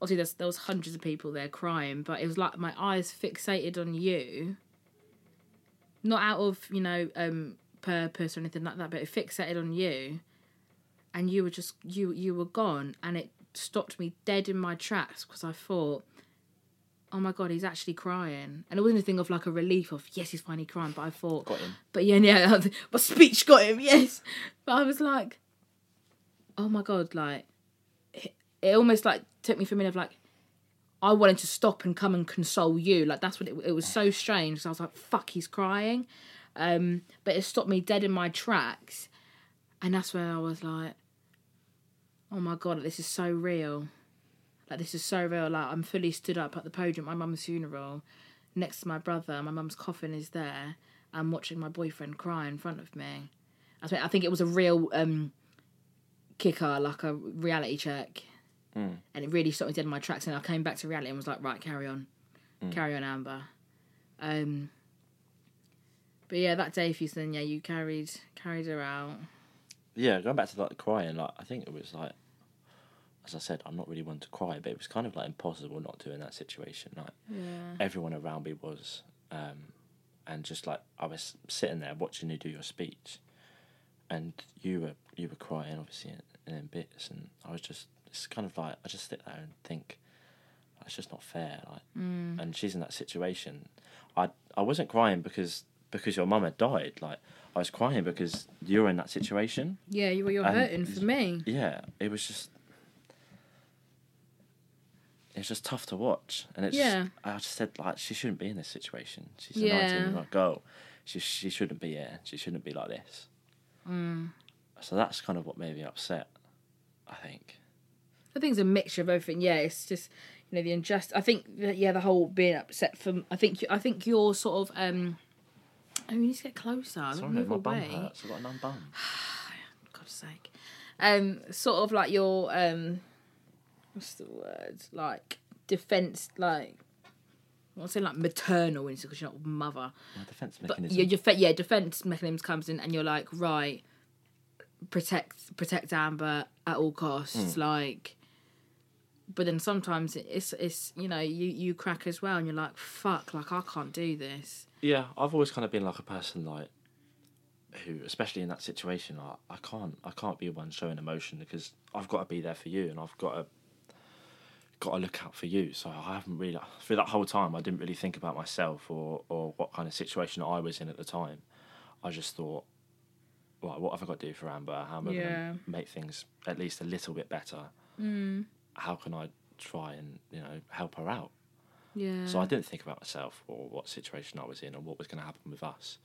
S3: obviously there's, there was hundreds of people there crying, but it was like my eyes fixated on you, not out of you know um purpose or anything like that, but it fixated on you, and you were just you you were gone, and it stopped me dead in my tracks because I thought. Oh my god, he's actually crying, and it wasn't a thing of like a relief of yes, he's finally crying. But I thought,
S4: got him.
S3: but yeah, yeah, [laughs] my speech got him, yes. But I was like, oh my god, like it, almost like took me for a minute of like I wanted to stop and come and console you. Like that's what it, it was so strange. So I was like, fuck, he's crying. Um, but it stopped me dead in my tracks, and that's where I was like, oh my god, this is so real. Like this is so real. Like I'm fully stood up at the podium at my mum's funeral, next to my brother. My mum's coffin is there. I'm watching my boyfriend cry in front of me. I think I think it was a real um, kicker, like a reality check, and it really stopped me dead in my tracks. And I came back to reality and was like, right, carry on, carry on, Amber. Um, but yeah, that day, if you then yeah, you carried carried her out.
S4: yeah. Going back to like crying, like I think it was like, as I said, I'm not really one to cry, but it was kind of like impossible not to in that situation. Like
S3: Yeah.
S4: everyone around me was, um, and just like I was sitting there watching you do your speech, and you were you were crying obviously in, in bits, and I was just it's kind of like I just sit there and think, it's just not fair. Like, and she's in that situation. I I wasn't crying because because your mum had died. Like I was crying because you're in that situation.
S3: Yeah, you were you're
S4: And-
S3: hurting for me.
S4: Yeah, it was just. it's just tough to watch. And it's
S3: Yeah.
S4: I just said like she shouldn't be in this situation. She's a
S3: Yeah.
S4: nineteen year old girl. She she shouldn't be here. She shouldn't be like this.
S3: Mm.
S4: So that's kind of what made me upset. I think.
S3: I think it's a mixture of everything. Yeah, it's just you know the injustice. I think that, yeah, the whole being upset from. I think I think you're sort of. um Oh, you need to get closer.
S4: Sorry,
S3: Move
S4: my bum
S3: away.
S4: hurts. I've got a numb bum. [sighs]
S3: God's sake. Um, sort of like your um, what's the word? Like defense, like. I want to say like maternal instinct because you're not mother.
S4: My defense
S3: But
S4: mechanism.
S3: your, your fe- yeah, defense mechanism comes in, and you're like, right, protect protect Amber at all costs,
S4: Hmm.
S3: like. But then sometimes it's it's you know you you crack as well, and you're like, fuck, like I can't do this.
S4: Yeah, I've always kind of been like a person like who, especially in that situation, I, I can't I can't be one showing emotion because I've got to be there for you and I've got to got to look out for you. So I haven't really through that whole time I didn't really think about myself or or what kind of situation I was in at the time. I just thought, right, what have I got to do for Amber? How am I
S3: Yeah.
S4: going to make things at least a little bit better? Mm. How can I try and you know help her out?
S3: Yeah.
S4: So I didn't think about myself or what situation I was in or what was going to happen with us.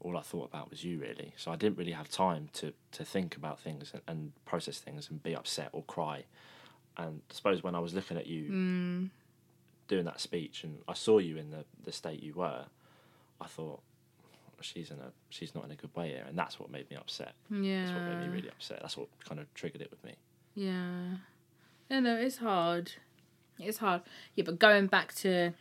S4: All I thought about was you, really. So I didn't really have time to, to think about things and, and process things and be upset or cry. And I suppose when I was looking at you hmm. doing that speech and I saw you in the, the state you were, I thought she's in a she's not in a good way here, and that's what made me upset.
S3: yeah.
S4: That's what made me really upset. That's what kind of triggered it with me.
S3: Yeah. No, no, it's hard. It's hard. Yeah, but going back to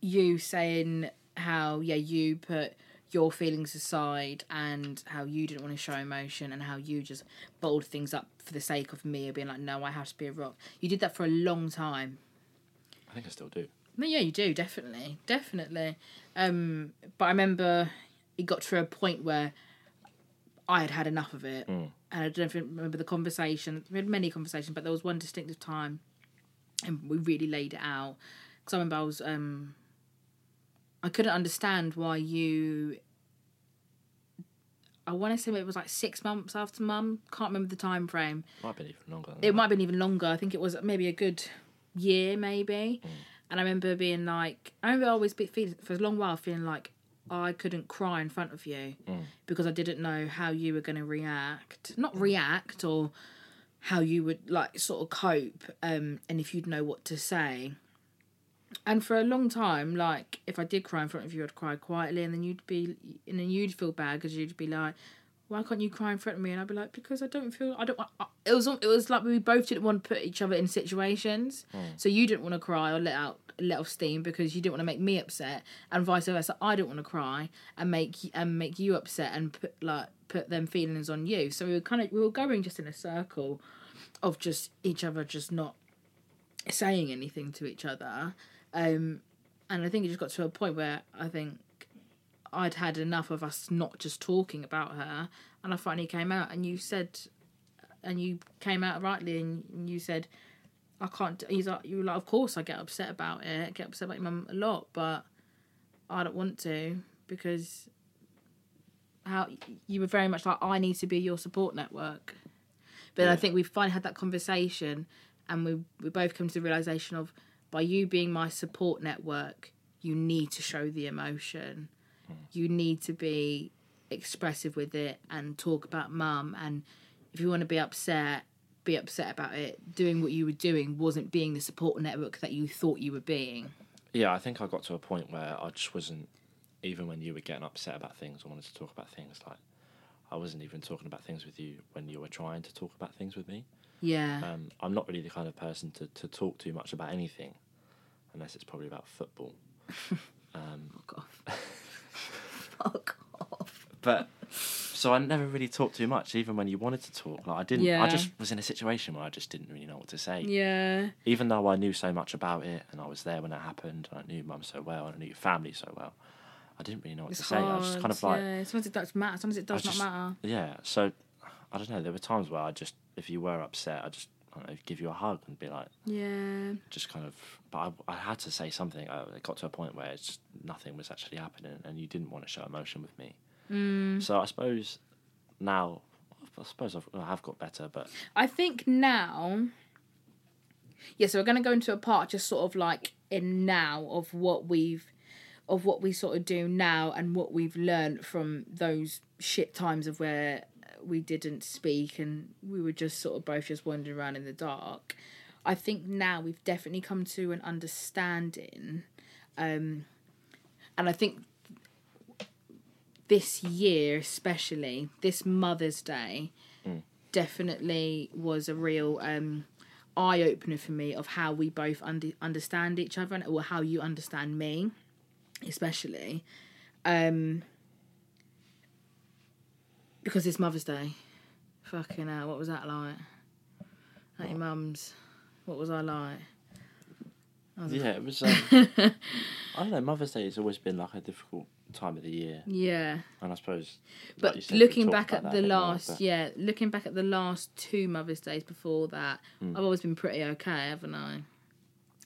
S3: you saying how, yeah, you put your feelings aside and how you didn't want to show emotion and how you just bottled things up for the sake of me being like, no, I have to be a rock. You did that for a long time.
S4: I think I still do.
S3: No, yeah, you do definitely, definitely. Um, but I remember it got to a point where I had had enough of it, and I don't know if you remember the conversation. We had many conversations, but there was one distinctive time, and we really laid it out. Because I remember I was, um, I couldn't understand why you. I want to say it was like six months after mum. Can't remember the time frame.
S4: Might have been even longer
S3: It
S4: that.
S3: might have been even longer. I think it was maybe a good year, maybe. And I remember being like, I remember always be feeling for a long while feeling like I couldn't cry in front of you because I didn't know how you were going to react. Not react or how you would like sort of cope, um, and if you'd know what to say. And for a long time, like if I did cry in front of you, I'd cry quietly, and then you'd be, and then you'd feel bad because you'd be like, "Why can't you cry in front of me?" And I'd be like, "Because I don't feel, I don't." I, it was, it was like we both didn't want to put each other in situations. So you didn't want to cry or let out, let off steam because you didn't want to make me upset, and vice versa. I didn't want to cry and make and make you upset and put like put them feelings on you. So we were kind of we were going just in a circle of just each other just not saying anything to each other. Um, and I think it just got to a point where I think I'd had enough of us not just talking about her, and I finally came out, and you said, and you came out rightly, and you said, I can't. He's like, you were like, of course I get upset about it, get upset about your mum a lot, but I don't want to because how you were very much like I need to be your support network. But I think we finally had that conversation, and we we both come to the realization of by you being my support network, you need to show the emotion. You need to be expressive with it and talk about mum. And if you want to be upset, be upset about it. Doing what you were doing wasn't being the support network that you thought you were being.
S4: Yeah, I think I got to a point where I just wasn't, even when you were getting upset about things or wanted to talk about things, like I wasn't even talking about things with you when you were trying to talk about things with me.
S3: Yeah.
S4: Um, I'm not really the kind of person to, to talk too much about anything, unless it's probably about football. [laughs]
S3: Fuck off. [laughs] Fuck off.
S4: But so I never really talked too much, even when you wanted to talk. Like I didn't. I just was in a situation where I just didn't really know what to say.
S3: Yeah.
S4: Even though I knew so much about it and I was there when it happened, and I knew mum so well, and I knew your family so well, I didn't really know what
S3: It's
S4: to say. I was just kind of like,
S3: yeah. Sometimes it does matter. Sometimes it does
S4: I just-
S3: not matter.
S4: Yeah, so I don't know. There were times where I just, if you were upset, I just, I don't know, give you a hug and be like,
S3: Yeah.
S4: just kind of. But I, I had to say something. I, it got to a point where it's just, nothing was actually happening, and you didn't want to show emotion with me. Mm. So I suppose now, I suppose I've, I have got better, but
S3: I think now yeah, so we're going to go into a part just sort of like in now of what we've of what we sort of do now and what we've learned from those shit times of where we didn't speak and we were just sort of both just wandering around in the dark. I think now we've definitely come to an understanding, um, and I think this year especially this Mother's Day definitely was a real um, eye opener for me of how we both under, understand each other and or how you understand me, especially. Um, because it's Mother's Day. Fucking hell, what was that like? At your mum's. What was I like?
S4: Yeah, it was. [laughs] Um, I don't know. Mother's Day has always been like a difficult time of the year,
S3: Yeah.
S4: and I suppose. like
S3: But
S4: said, we
S3: looking
S4: talked
S3: back
S4: about
S3: at
S4: that
S3: the
S4: bit more,
S3: last,
S4: but-
S3: yeah, looking back at the last two Mother's Days before that,
S4: Hmm.
S3: I've always been pretty okay, haven't I?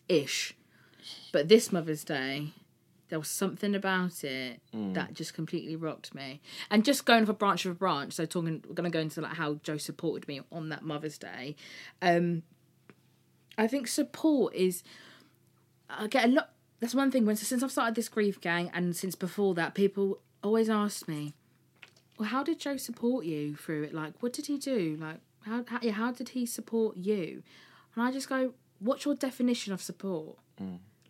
S3: Ish. But this Mother's Day, there was something about it
S4: Hmm.
S3: that just completely rocked me. And just going off a branch of a branch, so talking, we're going to go into like how Joe supported me on that Mother's Day. Um, I think support is. I get a lot. That's one thing. When since I've started this grief gang, and since before that, people always ask me, "Well, how did Joe support you through it? Like, what did he do? Like, how how, yeah, how did he support you?" And I just go, "What's your definition of support?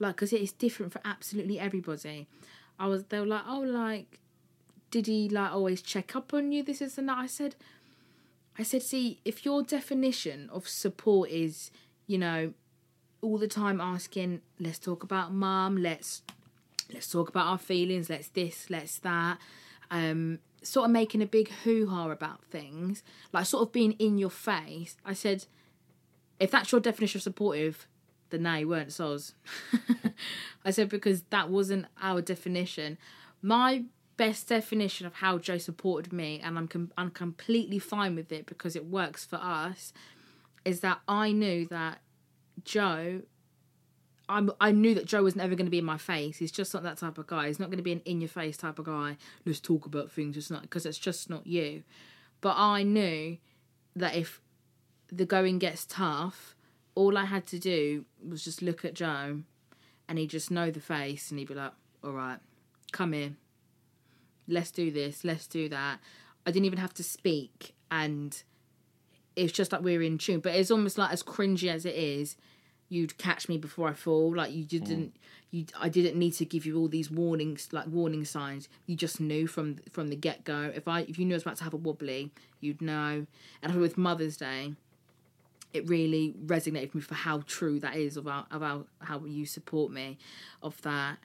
S3: Like, because it is different for absolutely everybody." I was. They were like, "Oh, like, did he like always check up on you? This is and that." I said, I said, see, if your definition of support is, you know, all the time asking, let's talk about mum, let's let's talk about our feelings, let's this, let's that, um, sort of making a big hoo ha about things, like sort of being in your face. I said, if that's your definition of supportive, no, you weren't soz. [laughs] I said because that wasn't our definition. My best definition of how Joe supported me, and I'm com- I'm completely fine with it because it works for us, is that I knew that Joe. I'm, I knew that Joe was never going to be in my face. He's just not that type of guy. He's not going to be an in your face type of guy. Let's talk about things. It's not because it's just not you. But I knew that if the going gets tough, all I had to do was just look at Joe and he'd just know the face and he'd be like, all right, come here. Let's do this. Let's do that. I didn't even have to speak. And it's just like we were in tune. But it's almost like as cringy as it is, you'd catch me before I fall. Like you didn't, mm. you I didn't need to give you all these warnings, like warning signs. You just knew from from the get go. If I if you knew I was about to have a wobbly, you'd know. And with Mother's Day, it really resonated with me for how true that is about about how you support me. Of that,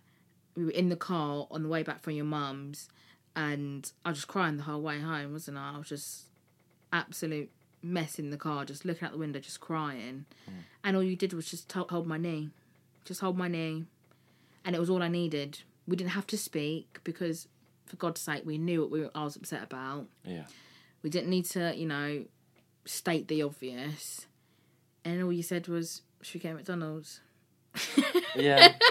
S3: we were in the car on the way back from your mum's, and I was just crying the whole way home, wasn't I? I was just absolute mess in the car, just looking out the window, just crying. Hmm. And all you did was just to- hold my knee, just hold my knee, and it was all I needed. We didn't have to speak because, for God's sake, we knew what we were, I was upset about.
S4: Yeah.
S3: We didn't need to, you know, state the obvious. And all you said was, "Should we get McDonald's?"
S4: Yeah. [laughs]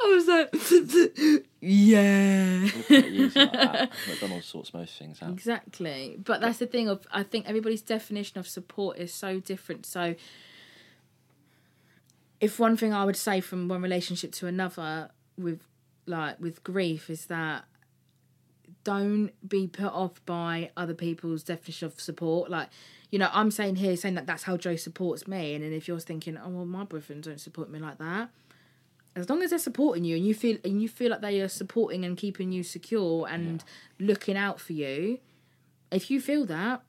S3: I was like, [laughs] "Yeah."
S4: We're pretty easy like. [laughs] McDonald's sorts most things out.
S3: Exactly. But that's the thing of I think everybody's definition of support is so different. So if one thing I would say from one relationship to another with like with grief is that don't be put off by other people's definition of support. Like, you know, I'm saying here saying that that's how Joe supports me, and then if you're thinking, oh well, my boyfriend don't support me like that, as long as they're supporting you and you feel and you feel like they are supporting and keeping you secure and looking out for you, if you feel that,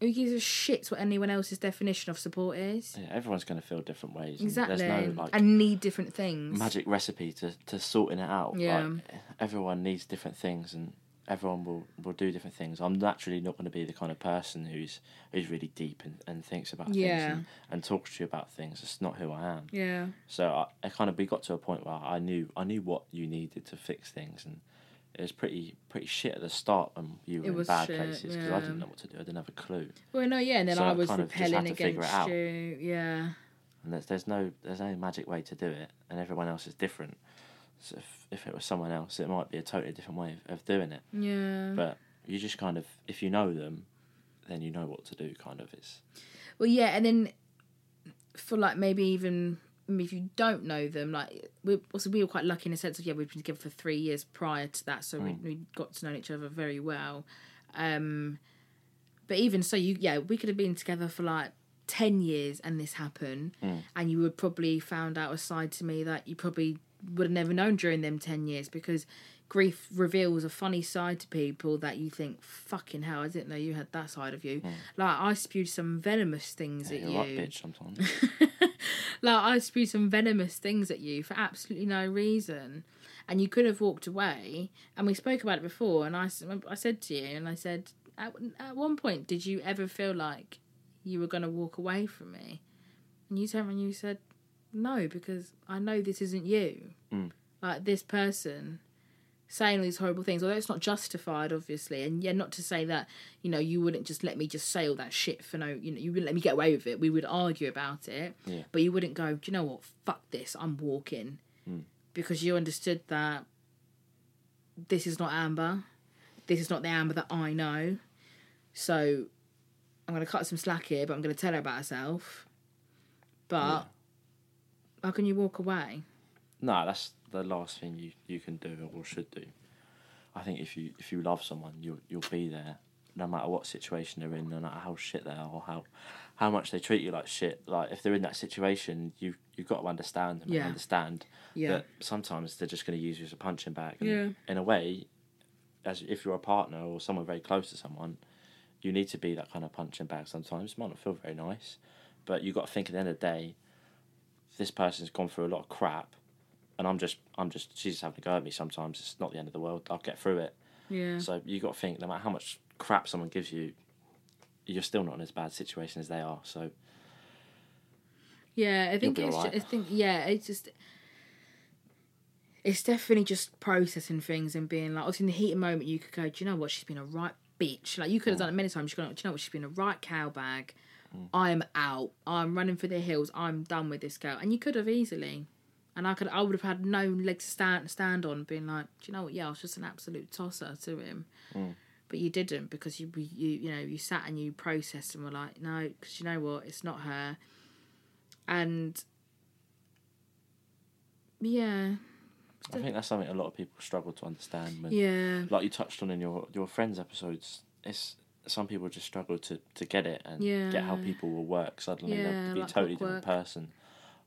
S3: who gives a shit what anyone else's definition of support is?
S4: Yeah, everyone's going to feel different ways. and
S3: Exactly,
S4: There's no like
S3: and need different things.
S4: magic recipe to, to sorting it out.
S3: Yeah.
S4: Like, everyone needs different things and everyone will, will do different things. I'm naturally not going to be the kind of person who's who's really deep and, and thinks about
S3: Yeah.
S4: things and, and talks to you about things. It's not who I am.
S3: Yeah,
S4: So I, I kind of we got to a point where I knew I knew what you needed to fix things and it was pretty pretty shit at the start when you were
S3: It
S4: in bad
S3: shit,
S4: places because I didn't know what to do. I didn't have a clue.
S3: well, no, yeah, and then
S4: So
S3: I
S4: I
S3: was
S4: kind of just
S3: repelling
S4: had to figure it
S3: against
S4: out.
S3: you. Yeah,
S4: and there's there's no there's no magic way to do it, and everyone else is different. So if, if it was someone else, it might be a totally different way of, of doing it.
S3: yeah.
S4: But you just kind of if you know them, then you know what to do. Kind of it's
S3: Well, yeah, and then for like maybe even if you don't know them, like we also we were quite lucky in a sense of yeah we've been together for three years prior to that, so we we got to know each other very well. Um, but even so, you yeah we could have been together for like ten years and this happened, and you would probably found out a side to me that you probably would have never known during them ten years because grief reveals a funny side to people that you think fucking hell I didn't know you had that side of you. Hmm. Like I spewed some venomous things
S4: Yeah,
S3: at
S4: you're
S3: you.
S4: right, bitch. Sometimes. [laughs]
S3: like I spewed some venomous things at you for absolutely no reason, and you could have walked away. And we spoke about it before, and I, I said to you, and I said, at, at one point, did you ever feel like you were going to walk away from me? And you turned around and you said, no, because I know this isn't you. Mm. Like this person saying all these horrible things, although it's not justified, obviously. And yeah, not to say that you know you wouldn't just let me just say all that shit for no, you know, you wouldn't let me get away with it. We would argue about it,
S4: Yeah.
S3: but you wouldn't go. Do you know what? Fuck this. I'm walking mm. because you understood that this is not Amber. This is not the Amber that I know. So I'm going to cut some slack here, but I'm going to tell her about herself. But how can you walk away?
S4: No, that's the last thing you, you can do or should do. I think if you if you love someone, you'll you'll be there, no matter what situation they're in, no matter how shit they are or how how much they treat you like shit. Like if they're in that situation, you you've got to understand them
S3: Yeah.
S4: and understand
S3: Yeah.
S4: that sometimes they're just going to use you as a punching bag. And
S3: Yeah.
S4: In a way, as if you're a partner or someone very close to someone, you need to be that kind of punching bag. Sometimes it might not feel very nice, but you've got to think at the end of the day, this person's gone through a lot of crap and I'm just I'm just she's just having to go at me sometimes. It's not the end of the world. I'll get through it.
S3: Yeah.
S4: So you got to think no matter how much crap someone gives you, you're still not in as bad situation as they are. So
S3: Yeah, I think it's.
S4: alright.
S3: Just, I think yeah, it's just. It's definitely just processing things and being like, obviously in the heat of the moment, you could go, do you know what? She's been a right bitch. Like you could have mm. done it many times. You could, do you know what? She's been a right cow bag. I'm out. I'm running for the hills. I'm done with this girl. And you could have easily, and I could. I would have had no leg to stand stand on, being like, do you know what? Yeah, I was just an absolute tosser to him. Mm. But you didn't because you you you know you sat and you processed and were like, no, because you know what? It's not her and yeah,
S4: I think that's something a lot of people struggle to understand. When,
S3: yeah,
S4: Like you touched on in your your friends episodes, it's some people just struggle to, to get it and get how people will work. Suddenly
S3: Yeah,
S4: they'll be a totally different person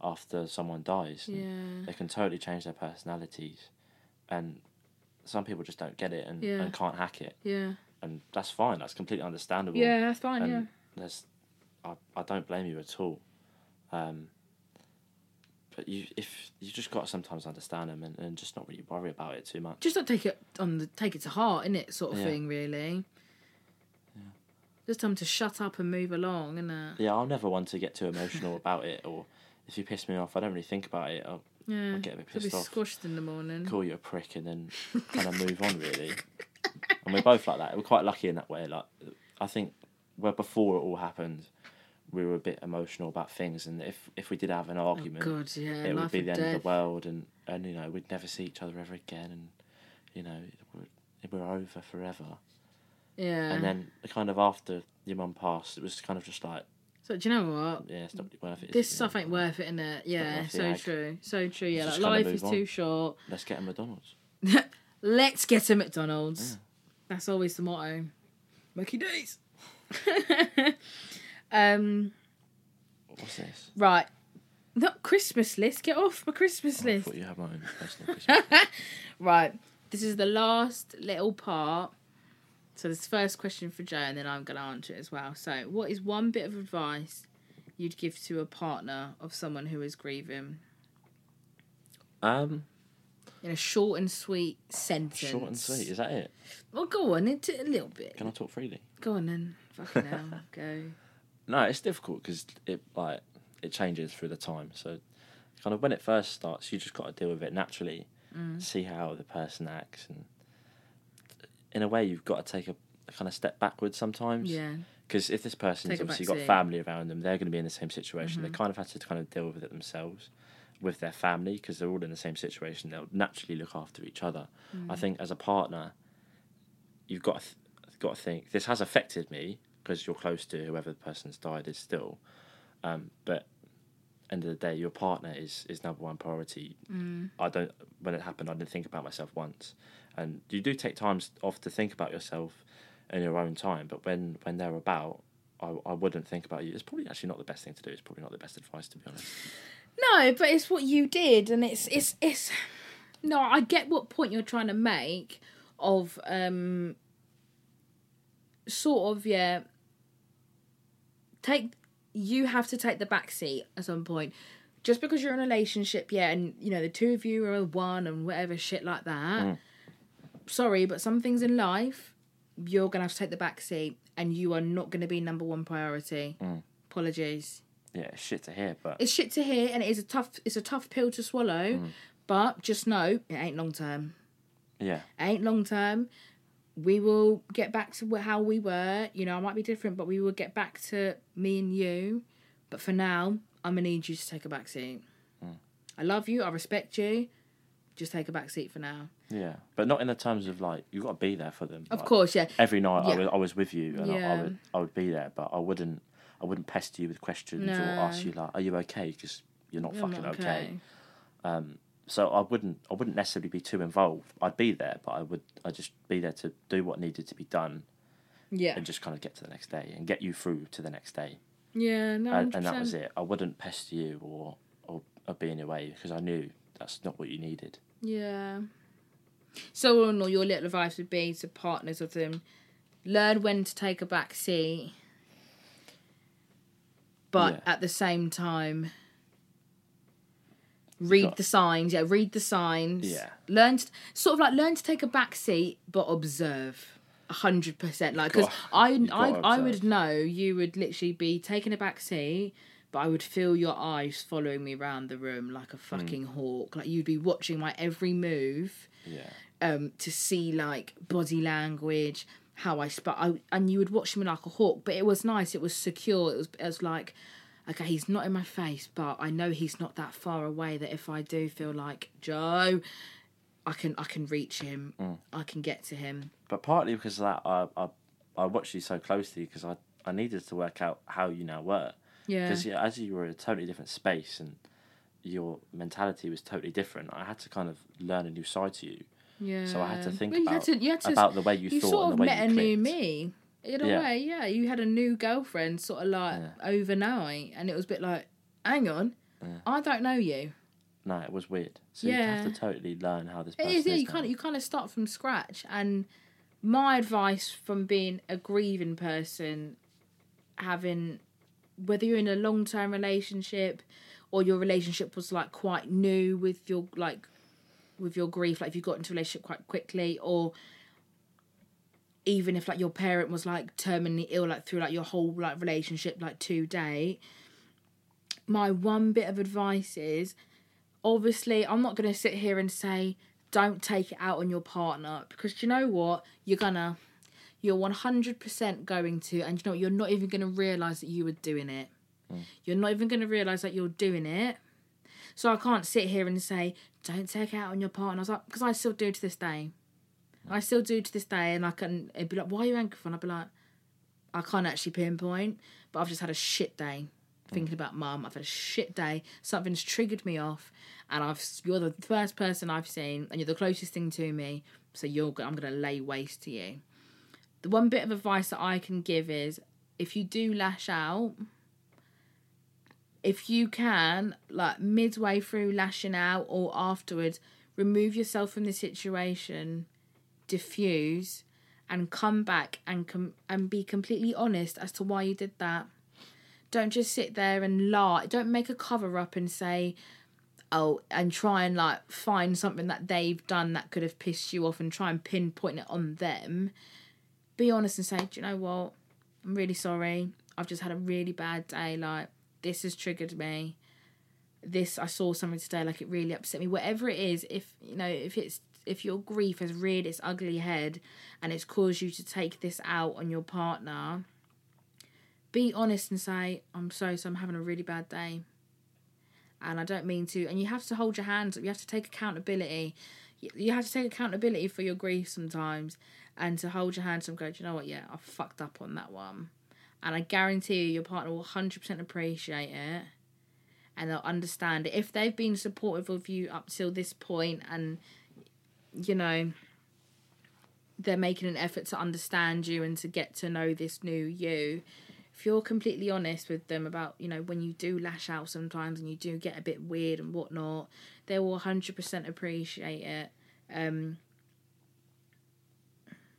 S4: after someone dies.
S3: Yeah.
S4: They can totally change their personalities, and some people just don't get it and,
S3: Yeah.
S4: and can't hack it.
S3: yeah,
S4: and that's fine. That's completely understandable.
S3: yeah. That's fine.
S4: and
S3: yeah,
S4: there's, I, I don't blame you at all. Um, but you, if you just got to sometimes understand them and, and just not really worry about it too much.
S3: just don't take it on the take it to heart, innit? Sort of
S4: Yeah.
S3: thing, really. Just tell them to shut up and move along, innit?
S4: Yeah, I'm never one to get too emotional [laughs] about it, or if you piss me off, I don't really think about it. I'll,
S3: Yeah,
S4: I'll get a bit
S3: be
S4: pissed off,
S3: squashed in the morning.
S4: call you a prick, and then [laughs] kind of move on. Really, and we're both like that. We're quite lucky in that way. Like, I think where before it all happened, we were a bit emotional about things, and if if we did have an oh, argument,
S3: God, yeah,
S4: it would be the end of the world, and and you know we'd never see each other ever again, and you know we're, we're over forever.
S3: Yeah.
S4: And then kind of after your mum passed, it was kind of just like,
S3: so do you know what?
S4: yeah, it's not really worth it. is
S3: This
S4: it?
S3: Stuff ain't worth it, innit? Yeah, so
S4: ag.
S3: true, so true. Yeah, like life is
S4: move
S3: too short.
S4: Let's get a McDonald's. [laughs]
S3: Let's get a McDonald's. That's always the motto. Mickey D's. [laughs] um,
S4: What's this?
S3: right. Not Christmas list. Get off my Christmas
S4: Oh, I
S3: list.
S4: thought you had my own personal [laughs] Christmas.
S3: Right. This is the last little part. So this first question for Joe, and then I'm going to answer it as well. So, what is one bit of advice you'd give to a partner of someone who is grieving
S4: um,
S3: in a short and sweet sentence?
S4: short and sweet. Is that it?
S3: Well, go on, into a little bit.
S4: Can I talk freely?
S3: Go on then. Fucking hell. [laughs] Go.
S4: No, it's difficult because it like it changes through the time. So, kind of when it first starts, you just got to deal with it naturally,
S3: Mm.
S4: see how the person acts, and in a way, you've got to take a, a kind of step backwards sometimes.
S3: Yeah.
S4: Because if this person's obviously got
S3: seat.
S4: family around them, they're going to be in the same situation.
S3: Mm-hmm.
S4: They kind of have to kind of deal with it themselves, with their family, because they're all in the same situation. They'll naturally look after each other.
S3: Mm.
S4: I think as a partner, you've got to th- got to think this has affected me because you're close to whoever the person's died is still, um, but end of the day, your partner is is number one priority. Mm. I don't. When it happened, I didn't think about myself once, and you do take times off to think about yourself in your own time. But when when they're about, I I wouldn't think about you. It's probably actually not the best thing to do. It's probably not the best advice to be honest.
S3: No, but it's what you did, and it's it's it's. No, I get what point you're trying to make of um. Sort of yeah. Take you have to take the back seat at some point. Just because you're in a relationship, yeah, and you know the two of you are one and whatever shit like that. Mm. Sorry, but some things in life, you're gonna have to take the back seat, and you are not gonna be number one priority. Mm. Apologies.
S4: Yeah, it's shit to hear, but
S3: it's shit to hear, and it is a tough, it's a tough pill to swallow. Mm. But just know it ain't long term.
S4: Yeah,
S3: it ain't long term we will get back to how we were. You know, I might be different, but we will get back to me and you. But for now, I'm gonna need you to take a back seat. Mm. I love you. I respect you. Just take a back seat for now.
S4: Yeah, but not in the terms of like you've got to be there for them.
S3: Of
S4: like,
S3: course, yeah.
S4: Every night yeah. I, was, I was with you, and yeah. I, I, would I would be there, but I wouldn't I wouldn't pester you with questions no. or ask you like, "Are you okay?" Because you're not you're fucking not okay. okay. Um, so I wouldn't I wouldn't necessarily be too involved. I'd be there, but I would I just be there to do what needed to be done.
S3: Yeah.
S4: And just kind of get to the next day and get you through to the next day.
S3: Yeah, no. And,
S4: and that was it. I wouldn't pester you or, or or be in your way because I knew that's not what you needed.
S3: Yeah. So all in all, your little advice would be to partners of them: learn when to take a back seat, but yeah. at the same time read got... the signs yeah read the signs.
S4: Yeah.
S3: Learn to, sort of like learn to take a back seat but observe. A hundred percent like because I I, I would know you would literally be taking a back seat but I would feel your eyes following me around the room like a fucking mm. hawk. Like you'd be watching my every move
S4: yeah.
S3: um to see like body language how I spoke and you would watch me like a hawk but it was nice it was secure it was it was like okay, he's not in my face, but I know he's not that far away that if I do feel like Joe, I can I can reach him, mm. I can get to him.
S4: But partly because of that, I I, I watched you so closely because I I needed to work out how you now were.
S3: Yeah.
S4: Because yeah, as you were in a totally different space and your mentality was totally different, I had to kind of learn a new side to you.
S3: Yeah.
S4: So I had to think well, about, to, to, about the way you, you thought sort of and the way met you clicked. a new
S3: me in a yeah. way, yeah. You had a new girlfriend sort of like yeah. overnight, and it was a bit like, hang on, yeah. I don't know you.
S4: No, it was weird. So you have to totally learn how this person
S3: it is. Yeah,
S4: you
S3: kind of you kind of start from scratch. And my advice from being a grieving person, having whether you're in a long term relationship or your relationship was like quite new with your like with your grief, like if you got into a relationship quite quickly or even if like your parent was like terminally ill like through like your whole like relationship like to date my one bit of advice is obviously i'm not going to sit here and say don't take it out on your partner because you know what? You're gonna you're 100% going to and you know what? You're not even going to realize that you were doing it. Mm. you're not even going to realize that you're doing it. So i can't sit here and say don't take it out on your partner because I, I still do to this day I still do to this day, and I can it'd be like, "Why are you angry?" For? And I'd be like, "I can't actually pinpoint, but I've just had a shit day thinking about mum. I've had a shit day. Something's triggered me off, and I've you're the first person I've seen, and you're the closest thing to me. So you're I'm gonna lay waste to you. The one bit of advice that I can give is if you do lash out, if you can, like midway through lashing out or afterwards, remove yourself from the situation diffuse and come back and com- and be completely honest as to why you did that. Don't just sit there and lie. Don't make a cover up and say, oh, and try and like find something that they've done that could have pissed you off and try and pinpoint it on them. Be honest and say, do you know what? I'm really sorry. I've just had a really bad day. Like, this has triggered me. This, I saw something today, like it really upset me. Whatever it is, if, you know, if it's if your grief has reared its ugly head and it's caused you to take this out on your partner, be honest and say, I'm sorry, so I'm having a really bad day. And I don't mean to. And you have to hold your hands up. You have to take accountability. You have to take accountability for your grief sometimes and to hold your hands up and go, do you know what? Yeah, I fucked up on that one. And I guarantee you, your partner will 100% appreciate it. and they'll understand. If they've been supportive of you up till this point and you know they're making an effort to understand you and to get to know this new you. If you're completely honest with them about you know when you do lash out sometimes and you do get a bit weird and whatnot they will 100% appreciate it. Um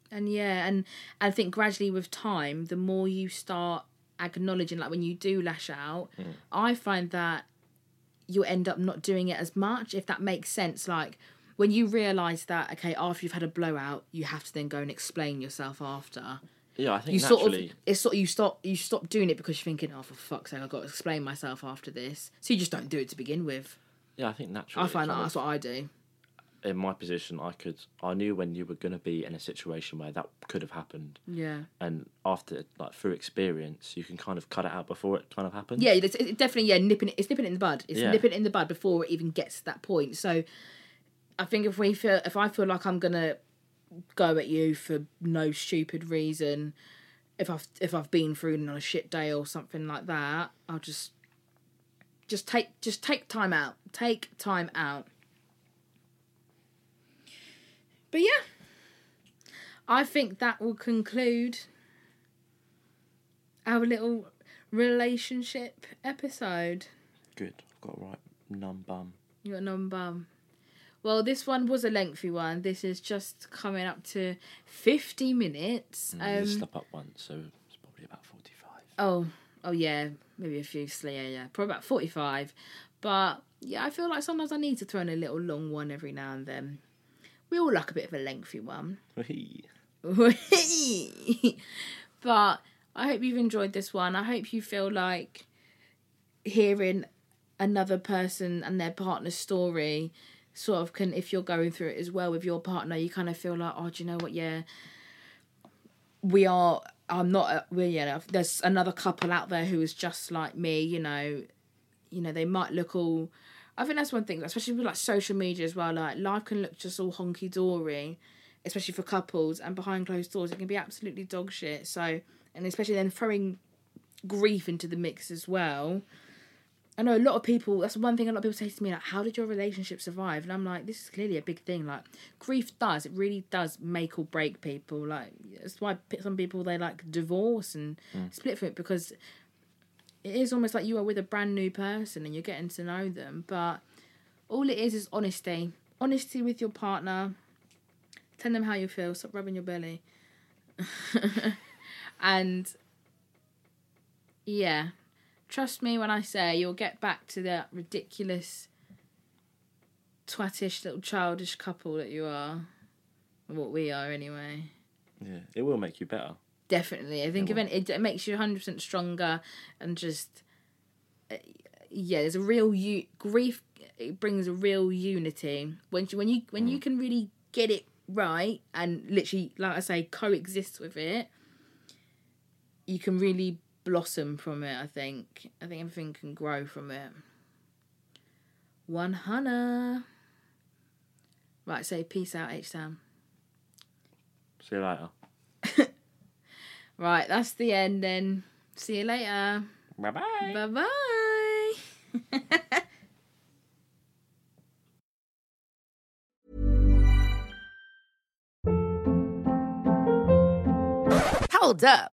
S3: and yeah and i think gradually with time the more you start acknowledging like when you do lash out i find that you end up not doing it as much if that makes sense. Like when you realize that okay after you've had a blowout you have to then go and explain yourself after
S4: Yeah, I think
S3: you
S4: naturally.
S3: sort of it's sort of you stop you stop doing it because you're thinking oh for fuck's sake i've got to explain myself after this so you just don't do it to begin with
S4: yeah, I think naturally.
S3: i find that that's what i do
S4: in my position, I could. I knew when you were going to be in a situation where that could have happened,
S3: yeah
S4: and after like through experience, you can kind of cut it out before it kind of happens.
S3: yeah it's, it's definitely yeah nipping it it's nipping it in the bud it's
S4: Yeah.
S3: nipping it in the bud before it even gets to that point so i think if we feel if i feel like i'm gonna go at you for no stupid reason if i've if i've been through on a shit day or something like that i'll just just take just take time out take time out but yeah i think that will conclude our little relationship episode
S4: Good. I've got a right numb bum.
S3: you got numb bum. Well, this one was a lengthy one. This is just coming up to 50 minutes.
S4: Mm,
S3: Um,
S4: slip up once, so it's probably about forty-five.
S3: oh, oh yeah, maybe a few, yeah, yeah, probably about 45. But yeah, I feel like sometimes I need to throw in a little long one every now and then. We all like a bit of a lengthy one. [laughs] [laughs] but I hope you've enjoyed this one. I hope you feel like hearing another person and their partner's story sort of can if you're going through it as well with your partner you kind of feel like oh do you know what? Yeah we are i'm not we're you know there's another couple out there who is just like me you know you know they might look all i think that's one thing especially with like social media as well like life can look just all honky-dory especially for couples and behind closed doors it can be absolutely dog shit so and especially then throwing grief into the mix as well I know a lot of people. That's one thing a lot of people say to me, like, "How did your relationship survive?" And I'm like, "This is clearly a big thing. Like, grief does. It really does make or break people. Like, that's why some people they like divorce and mm. split from it because it is almost like you are with a brand new person and you're getting to know them. But all it is is honesty. Honesty with your partner. Tell them how you feel. Stop rubbing your belly. [laughs] and yeah, trust me when I say you'll get back to that ridiculous, twattish little childish couple that you are. What we are, anyway.
S4: Yeah, it will make you better.
S3: Definitely. I think event it, it makes you 100% stronger and just. uh, Yeah, there's a real u- grief. It brings a real unity when you when you when you can really get it right and literally, like I say, coexist with it. You can really blossom from it. I think. I think everything can grow from it. One Hannah. Right, say peace out, H Town.
S4: See you later. [laughs]
S3: Right, that's the end then. See you later.
S4: Bye bye.
S3: Bye bye. [laughs]
S6: Hold up.